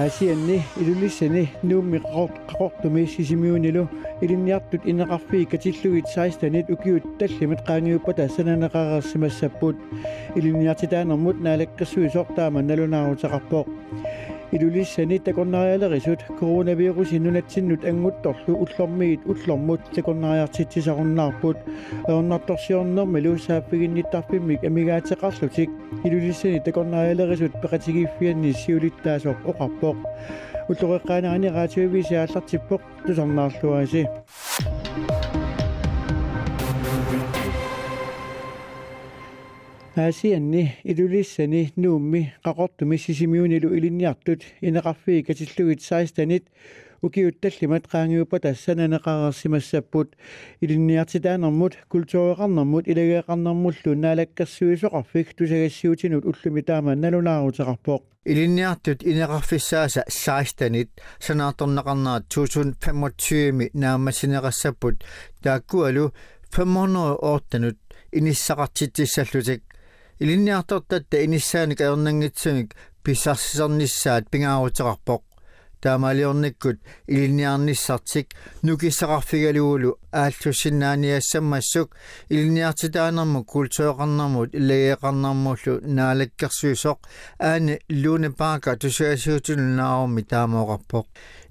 аасианни илулиссани нуумми qaqortumi sisimiunilu ilinniartut ineqarfii katillugit saistanit ukiut tallimit qaangiuppa sananaqaqarsimassappuut ilinniartitaanermut naalakkersuisortaama nalunaaruteqarpoq илулиссани такорнариалерисут коронавирус иннунатсиннут ангутторлу уллормигит уллормут такорнариартитсисаруннаарпут аернарторсиорнэрми луусааффигинниттарпиммик амигаатеқарлутик илулиссани такорнариалерисут пеқатигиффианни сиулиттаасоқ оқарпоқ уллореққаанаани раатиувисааллартиппоқ тусарнаарлуаси аасианни илулиссани нуумми qaqortumi sisimiunilu ilinniartut ineqarfii katillugit saistanit ukiuttallimat qaangiuppa tassananеqarersimassapпут ilinniartitaanermut kultuureqarnermut ilageeqarnermullu naalakkersuisoqarfik tusagassiutinut ullumi taama nalunaaruteqarpoq ilinniartut ineqarfissaasa saistanit sanaatornaqarnaat 2025mi naammassineqassapпут taakkualu 500 oortanut inissaqartitsissallutik илинниартортатта иниссааник аернангитсумик писсарсисернissaат пингаарутеқарпоқ таамалиорниккут илинниарниссартик нукиссақарфигалуулу ааллуссиннааниассаммассук илинниартитаанерму культуоқарнэрмут иллагеэқарнэрмуллу наалаккерсуисоқ аани луне паака тусуасиутуннаарми таамаоқарпоқ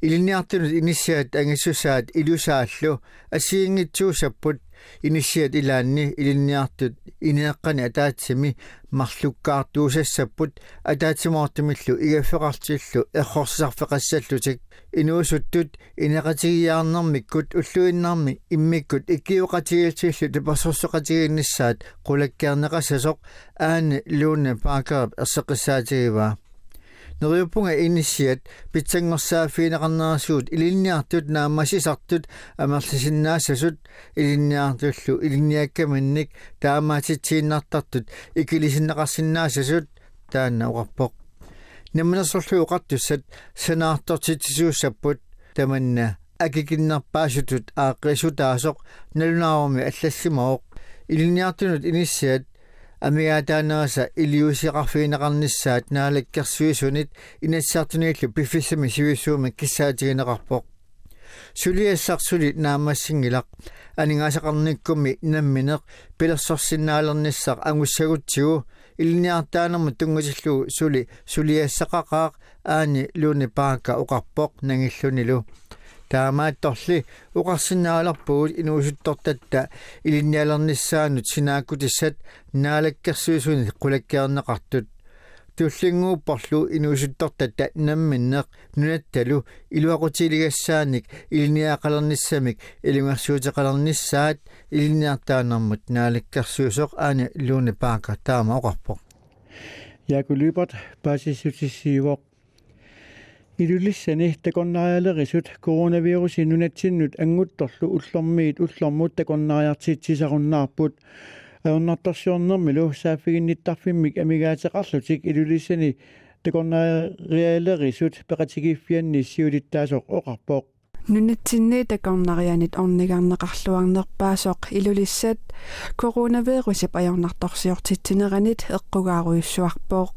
илинниартунут иниссаат ангиссусаат илусааллу асиингитсуусаппут inisiat ilaanni ilinniartut ineeqqani ataatsimi марлуккаартуусассаппут атаатсимоортимиллу игаффеқартиллу эрхорсисарфеқассаллутик инуусуттут инеқатигиаарнэрмиккут уллуиннарми иммиккут иккиуқатигилтиллу тапассорсоқатигиннссаат қулаккиарнеқассасоқ аани лууна паакаап ерсеқиссаатигиваа нериуппунга инисиат питсангорсааффиинеқарнерасуут илинниартут наамасисартут амерлисиннаассасут илинниартуллу илинниаккаманник таамаатитсииннартартут икилисиннеқарсиннаассасут таанна уқарпоқ намнасорлу уқартуссат санаартортитсуussapпут таманна акикиннерпаасутут ааққисутаасоқ налунаарми аллассимаоқ илинниартунут иниссиат амигаатаанааса илиусиқарфиинеқарнissaат наалаккерсуисунит инассаартунииллу пиффиссами сивиссуума киссаатигинеқарпоқ сулиассарсули наамассингилақ анингаасақарниккуми намминеқ пилерсорсиннаалерниссақ ангуссагутсигу илниартаанерму тунгасиллу сули сулиассақақаақ аани луни паака оқарпоқ нангиллунилу таамаатторли уқарсинааларпуут инуусуттортатта. Илинниалернissaанут синааккутиссат наалаккерсуисуни қулаккиарнеқартут туллингууппарлу инуусуттортатта. Намминнеқ. Нунатталу. Илуақутилигассааник. Илниаақалерниссамик илунгерсуутеқалерниссаат илниартаанермут наалаккерсуусоқ. Аани лууни паака таама оқарпоқ якулибат пасисутиссиивоқ илулиссани такорнариалерисут коронавирус инунатсиннут ангутторлу уллормиит уллормут такорнариартитсисаруннаарпут аернартарсиорнэрмилу сааффигинниттарфиммик амигаатеқарлутик илулиссани такорнариалерисут пеқатигиффианни сиулиттаасоқ оқарпоқ нунатсиннии такорнарианит орнигарнеқарлуарнерпаасоқ илулиссат коронавирусип аернарторсиортитсинеранит эққугааруйуссуарпоқ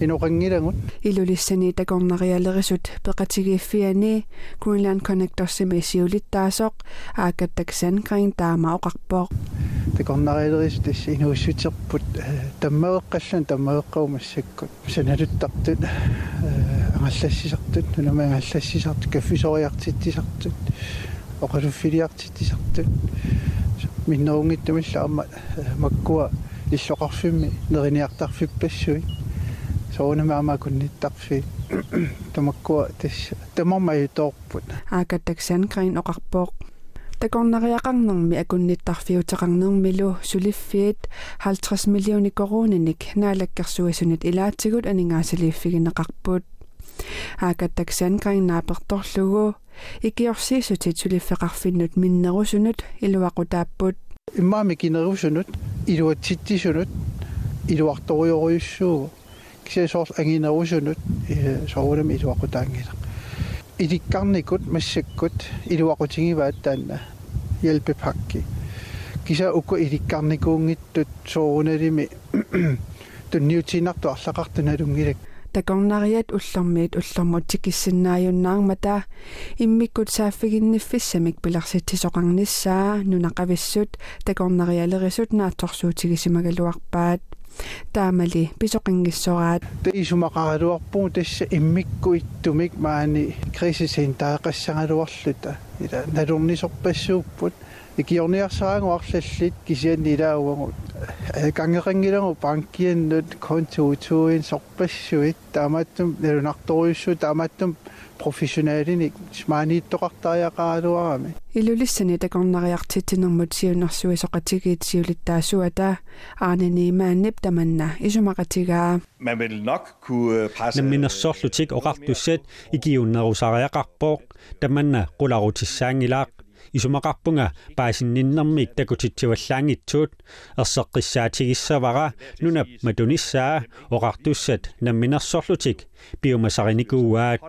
инуқангилагут илулиссани такорнариалерисут пеқатигииффиани куинлан коннекторсими сиулиттаасоқ аакаттаксан крин таама оқарпоқ такорнариалерис тасси инуussутерпут таммаеққаллан таммаеққаумассаккут саналуттартут ангаллассисартут нунама ангаллассисартут каффисориартитсисартут оқалуффилиартитсисартут миннерунгиттамилла амма маккуа иллоқарфимми нериниартарфиппассуи соонамаама кунниттарфи тамаккуа тасса тамармаюторпут аакаттаксан крин оқарпоқ такорнариақарнэрми акунниттарфиутеқарнэрмилу сулиффиит 50 миллиони корониник наалаккерсуасунит илаатсигут анингаасалииффигинеқарпут аакаттаксан крин нааперторлугу икиорсиисутит сулиффеқарфиннут миннерусунут илуақутааппут иммаами кинерусунут илуатситтисунут илуарториоруйуссуугу кисасоор ангинерусунут соорум илуақутаангила иликкарникут массаккут илуақутингиваат таанна hjælpepakki киса укку иликкарникуунгиттут сооруналими тунниутинарту арлақартуналунгилак такорнariat уллэрмиит уллэрмут тикиссиннааюннаармата иммиккут сааффигинниффиссамик пиларситсисоқарниссаа нунақависсут такорнариалерисут наатторсуутигисимагалуарпаат таамали писоқингиссораат таисумақаралуарпугу тасса иммикку иттумик маани крисисин таақассангалуарлута ила налурнисорпассууппут икиорниарсаангуарлаллит кисианни kangerangirang pankien nut kontuutuin sorpassuit taamattum nerunartoruissu taamattum professionaalinik smaaniittoqartaajaqaaluarami ilulissani takornariartitinermut siunarsuи soqatigiit siulittaasuata aarniniimaannip tamanna. Isumaqatiga man vil nok kunne passe namminersorlutik oqartusset igiunnerusariaqarpooq tamanna qularutissaangilaaq исумақарпунга паасинниннэрмик такутитсиваллаангитсуут ерсеққиссаатигиссавара нунап матуниссаа оқартуссат намминерсоорлутик биомасариникууаат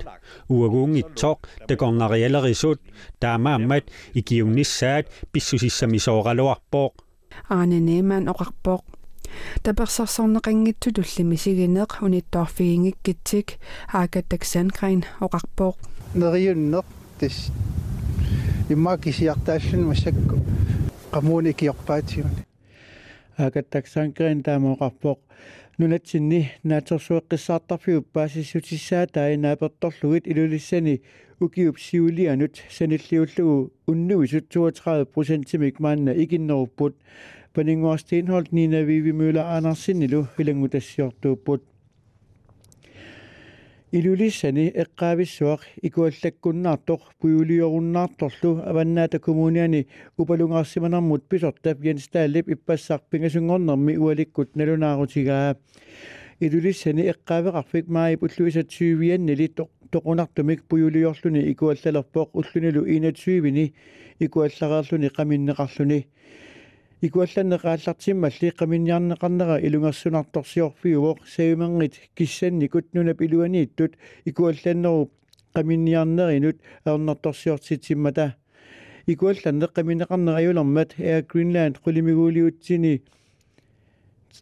уагуунгитсоқ такорнариалерисут таамааммат икиуннissaат писсусиссамисооралуарпоо aaneneemaan oqarpoq таперсарсорнеқангитсу туллими сигинеқ униттоорфигингиккитсик аакаттаксанграйн оqarpoq нериуннеқ тис имма кисиартааллун массакку qamuni kiorpaatiuni аакаттаксангрин таамаоqarpoq нунатсинни наатерсуэққиссаартарфиуп паасиссутиссаа таинааперторлугит илулиссани укиуп сиулианут саниллиуллугу уннуисут 32% маанна икиннеруппут панингуарстиинхолт нина виви мюла анарсиннилу илангутассиортууппут илулиссани эққаависсуақ икуаллаккуннаартоқ пуюлиоруннаарторлу аваннаата коммуниани упалунгарсиманармут писортап Jens Dahlip иппассаар пингасунгорнэрми уаликкут налунаарутигаа илулиссани эққаавеқарфик маип уллуисатсуивианнили тоқунартумик пуюлиорлуни икуаллалерпоқ уллунилу инатсуивини икуаллареерлуни қаминнеқарлуни Икуалланнеқааллартиммалли қаминниарнеқарнера илунгерсунарторсиорфиувоқ савимангит киссанникут нунап илуанииттут икуалланнеру qaminiarnerinut aornartorsiortittimmata икуалланне qamineqarnera ajulермат Air Greenland qulimiguuliutsini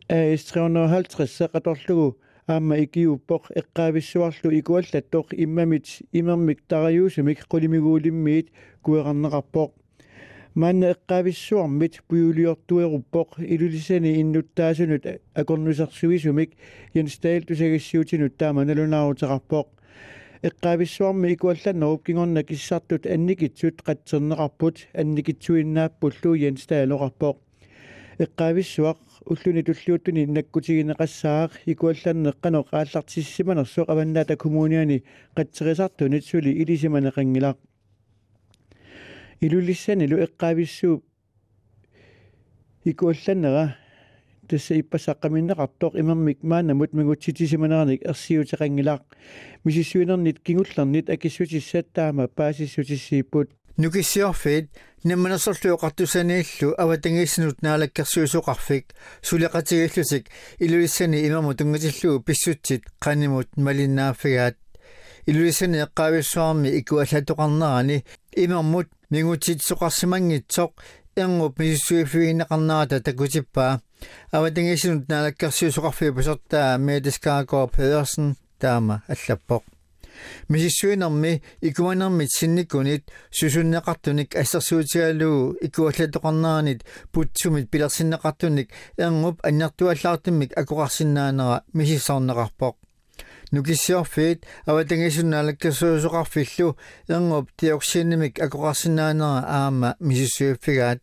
AS 350 qatorlugu аама икиуппоқ эққаависсуарлу икуаллаттоқ иммамит имермик тариусумик qulимигуулиммиит куеқарнеқарпоқ манна эққависсуармит пуюлиортуеруппоқ илулисани иннуттаасунут акорнусарсуисумик Jens Dahl тусагиссуутинут таама налунаарутеқарпоқ эққависсуарми икуалланнеруп кигорна киссартут анникитсут қатсернеқарпут анникитсуиннааппуллуу Jens Dahl оқарпоқ эққависсуақ уллуни туллууттуни наккутигинеқассаақ икуалланнеққано qaallартиссиманерсоқ аваннаата коммуниани қатсерисартунит сули илисиманеқангилақ илулиссанилу эққаависсуу икуалланнера тасса иппасаққаминнеқартоқ имермик маанамут мигутситисиманерник ерсиутеқангилаақ мисиссуинернит кигуллернит акиссутиссаттаама паасиссутиссииппут нукиссиорфит намманерсорлуоқартусанииллу аватангиссинут наалаккерсуисоқарфик сулеқатигиллусик илулиссани имаму тунгатиллуу писсутсит қанимут малиннааффигаат илулиссани эққаависсуарми икуаллатоқарнерани имаммут мигутситсоқарсимангитсоқ эрнуп миссуифигинеқарнаата такутиппаа аватангисинут наалаккерсиусоқарфиу пасертаа медискаако педерсен таама аллаппоқ. Мисиссуинерми икуанермит синникунит сусуннеқартуник ассерсуутигалуу икуаллатоқарнааранит путсумит пилерсиннеқартуник эрнуп аннартуаллаартиммик акоқарсинаанера мисиссарнеқарпоқ нукиссиорфиит аватангисуннаалаккерсуусоқарфиллу эрнуп тиоксинимик акоқарсинаанера аама мисиссуиффигаат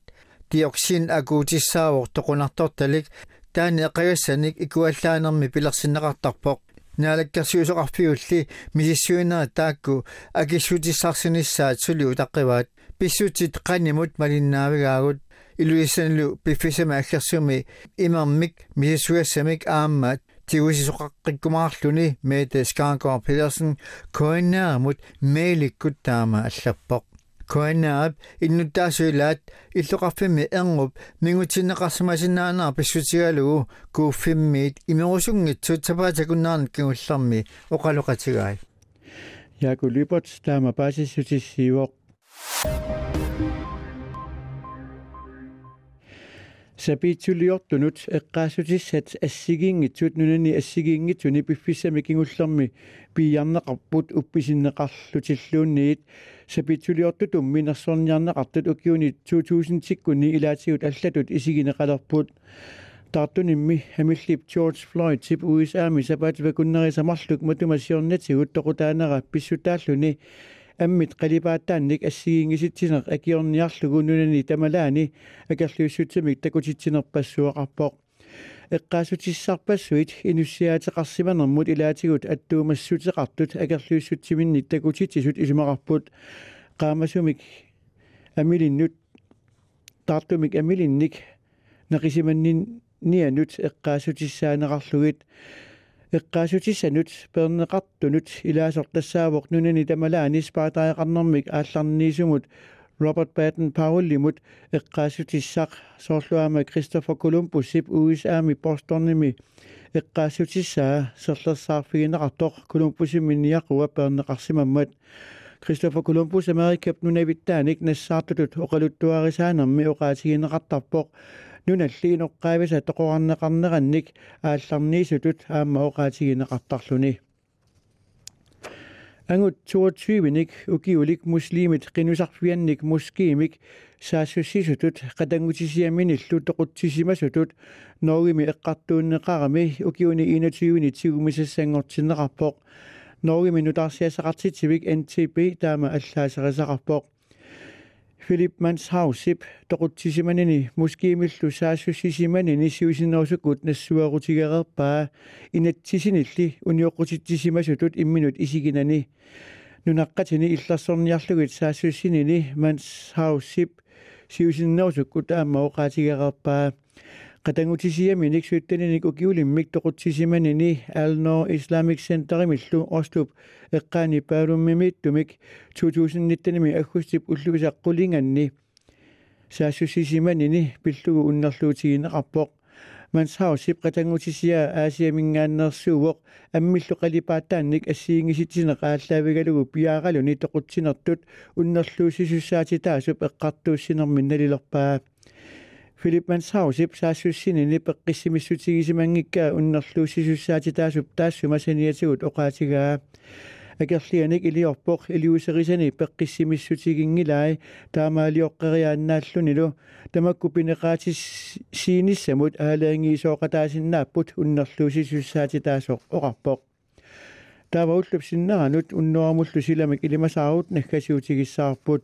тиоксин акуутиссаавор тоқунарторталик таани эқагассаник икуаллаанерми пилерсиннеқартарпоқ наалаккерсуусоқарфиулли мисиссуинера таакку акиссутиссарсинissaат сули утаққиваат писсутит қанимут малиннаавигаагут. Илуиссанлу пиффисама аллерсуми имермик мисиссуассамик аама тигусисоқаққиккумаарлүни меете скаанкор педерсен коиннаамут мейликкут таама аллаппоқ. Коиннаап иннуттаасуилаат иллоқарфимми эрнуп мингутиннеқарсимасиннаанаа писсутигалугу кууффиммиит имерусунгитсут сапаатакуннаарнит кигулларми оқалоқатигаай. Яку либот таама паасиссутиссиивоқ сапиитсулиортунут эққаасутиссат ассигиингитсут нунани ассигиингитсуни пиффиссами кингуллерми пиярнеқарпут упписиннеқарлутиллуунниит сапиитсулиортутум минерсорниарнеқартут укиуни 2000 тиккуни илаатигут аллатут исигинеқалерпут таартунимми хамиллип George Floyd тип USA-ми сапаатива куннери самарлук матумассиорнатигут тоқутаанера писсутааллуни аммит қалипааттаанник ассигингиситсинеқ акиорниарлугу нунани тамалаани акерлуиссутсимик такутитсинерпассуақарпоқ эққаасутиссарпассуит инуссиаатеқарсиманермут илаатигут аттуумассутеқартут акерлуиссутсиминник такутитсисут исумақарпут qaamасумик амилиннут таартумик амилинник нақисиманнин нианут эққаасутиссаанеқарлугит эққаасутиссанут пернеқартунут илаасортассаавоқ нунани тамалаани спаатаақарнэрмик аалларниисумут Роберт Baden Powell-лимут эққаасутиссақ соорлуама Кристофер Колумбусип USA-ми Бостонними эққаасутиссаа серлерсаарфигинеқартоқ Колумбусиминниақуа пернеқарсимаммат Кристофер Колумбус Америкап нунавиттааник нассаартутут оқалуттуарисаанерми оқаатигинеқартарпоқ нуналлиинеққаависа тоқораннеқарнеранник аалларниисутут аама оқаатигинеқартарлуни ангут 22-ник укиулик муслимит qinusarfiannik muskiimik saassуссисутут qatangutisiaminillu toqutsisimasutut noogimi eqqartuunneqarami ukiuni 21-ni tigumisassangortinneqarpoq noogimi nutarsiasaqartitsivik NTB taama allaaserisaqarpoq Philip Manshausip toqutsissimanini muskiimillu saassуссисиманини сиусиннерусуккут нассуарутигерерпаа инатсисинилли униоққутитсисимасутут имминут исигинани. Нунаққатини илларсорниарлугит саассуссинини Manshausip сиусиннерусуккут таама оқаатигерерпаа qatangutisiaminik suittaninik ukiulimmik toqutsisimанини Alnor Islamic Center-имиллу Ослуп эққаани паалуммимииттумик 2019-ми аггустип уллугисаққулинганни саассусисиманини пиллугу уннерлуутигинеқарпоқ мансаусип qatangutisia аасиамингааннерсууоқ аммиллу қалипааттаанник ассиингиситсинеқ ааллаавигалугу пиааралуни тоқутсинертут уннерлуусисуссаатитаасуп эққартууссинермин налилерпаа Philip Manshausip saassусsinini peqqissimissutigisimangikkaa unnerluussisussаати таасуп таассумасаниатигут оqaатигаа акерлианик илиорпоқ илиусерисани пеққиссимиссутигингилаи таамаалиоққериааннааллунилу тамакку пинеқаатис сииниссамут аалаангиисооқатаасиннааппут уннерлуусисуссаати таасоқ оқарпоқ таавауллуп синнеранут уннуармуллу силамик илимасаарут наггасиутигиссаарпут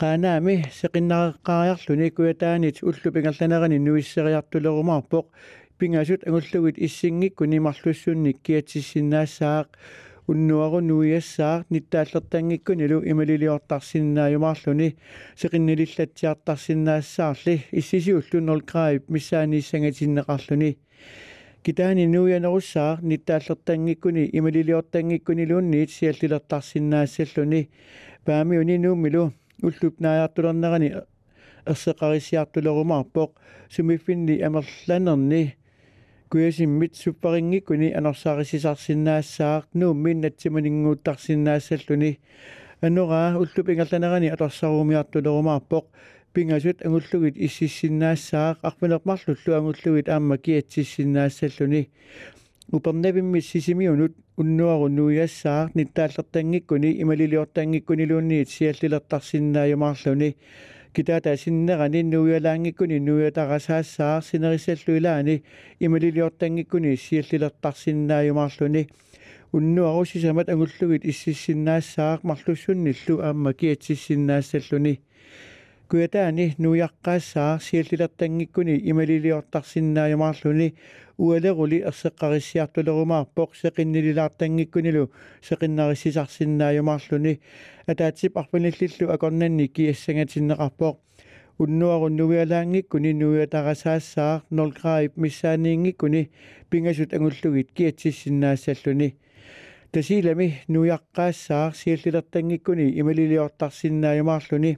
qaanaami seqinnareqqaariarluni kuyataanit ullupingerlanerani nuisseriartulerumarpoq pingasut angullugit issinngikku nimarlussunnik kiatissinnaassaaq unnuaru nuiassaaq nittaallertanngikku nilu imaliliortarsinnaajumaarluni seqinnilillatiartarsinnaassaarli issisiullunnerlqaayip missaaniissangatinneqarluni kitaani nuuyanerussaaq nittaallertangikkuni imaliliortangikkuni luunniit siallilertarsinnaassalluni paami uni nuummilu нааяртулернерани ерсеқарисиартулерумаарпоқ сумиффинни амерланерни куясиммит суппарингиккуни анерсаарисисарсиннаассаақ нууммин натсиманингууттарсиннаассаллуни аннураа уллуп ингерланерани аторсарумиартулерумаарпоқ пингасут ангуллугит иссиссиннаассаақ арпинермарлуллу ангуллугит аама киатсиссиннаассаллуни упернавимми сисимиунут уннуару нуиассаа ниттааллертангиккуни ималилиортангиккунилуунниит сиаллилертарсиннааюмаарлуни китаата синнерани нуиалаангиккуни нуиатарасаассаа синерисаллуилаани ималилиортангиккуни сиаллилертарсиннааюмаарлуни уннуару сисамат агуллугит иссиссиннаассаақ марлуссунниллу аама киатсиссиннаассаллуни куятаани нуяққаассаа сиаллилертангиккуни ималилиортарсиннааюмаарлуни уалерули ерсеққариссиартулерумаарпоқ сеқиннилилаартангиккунилу сеқиннариссисарсиннааюмаарлуни атаатсип арпаниллиллу акорнанни киассангатиннеқарпоқ уннуарун нуиалаангиккуни нуиатарасаассаа нолграип миссааниингиккуни пингасут ангуллугит киатсиссиннаассаллуни тасилами нуяққаассаа сиаллилертангиккуни ималилиортарсиннааюмаарлуни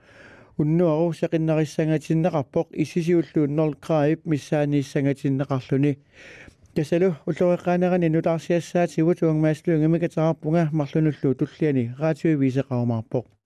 уннуару сеқиннарissangatinnaqarpoq issisiulluun 0 graip missaaniissangatinnaqarluni касалу уллуреққаанерани нулаарсиассаатигу туангмааслунгами катарарпунга марлунуллу туллиани раатиуи висеқарумаарпоқ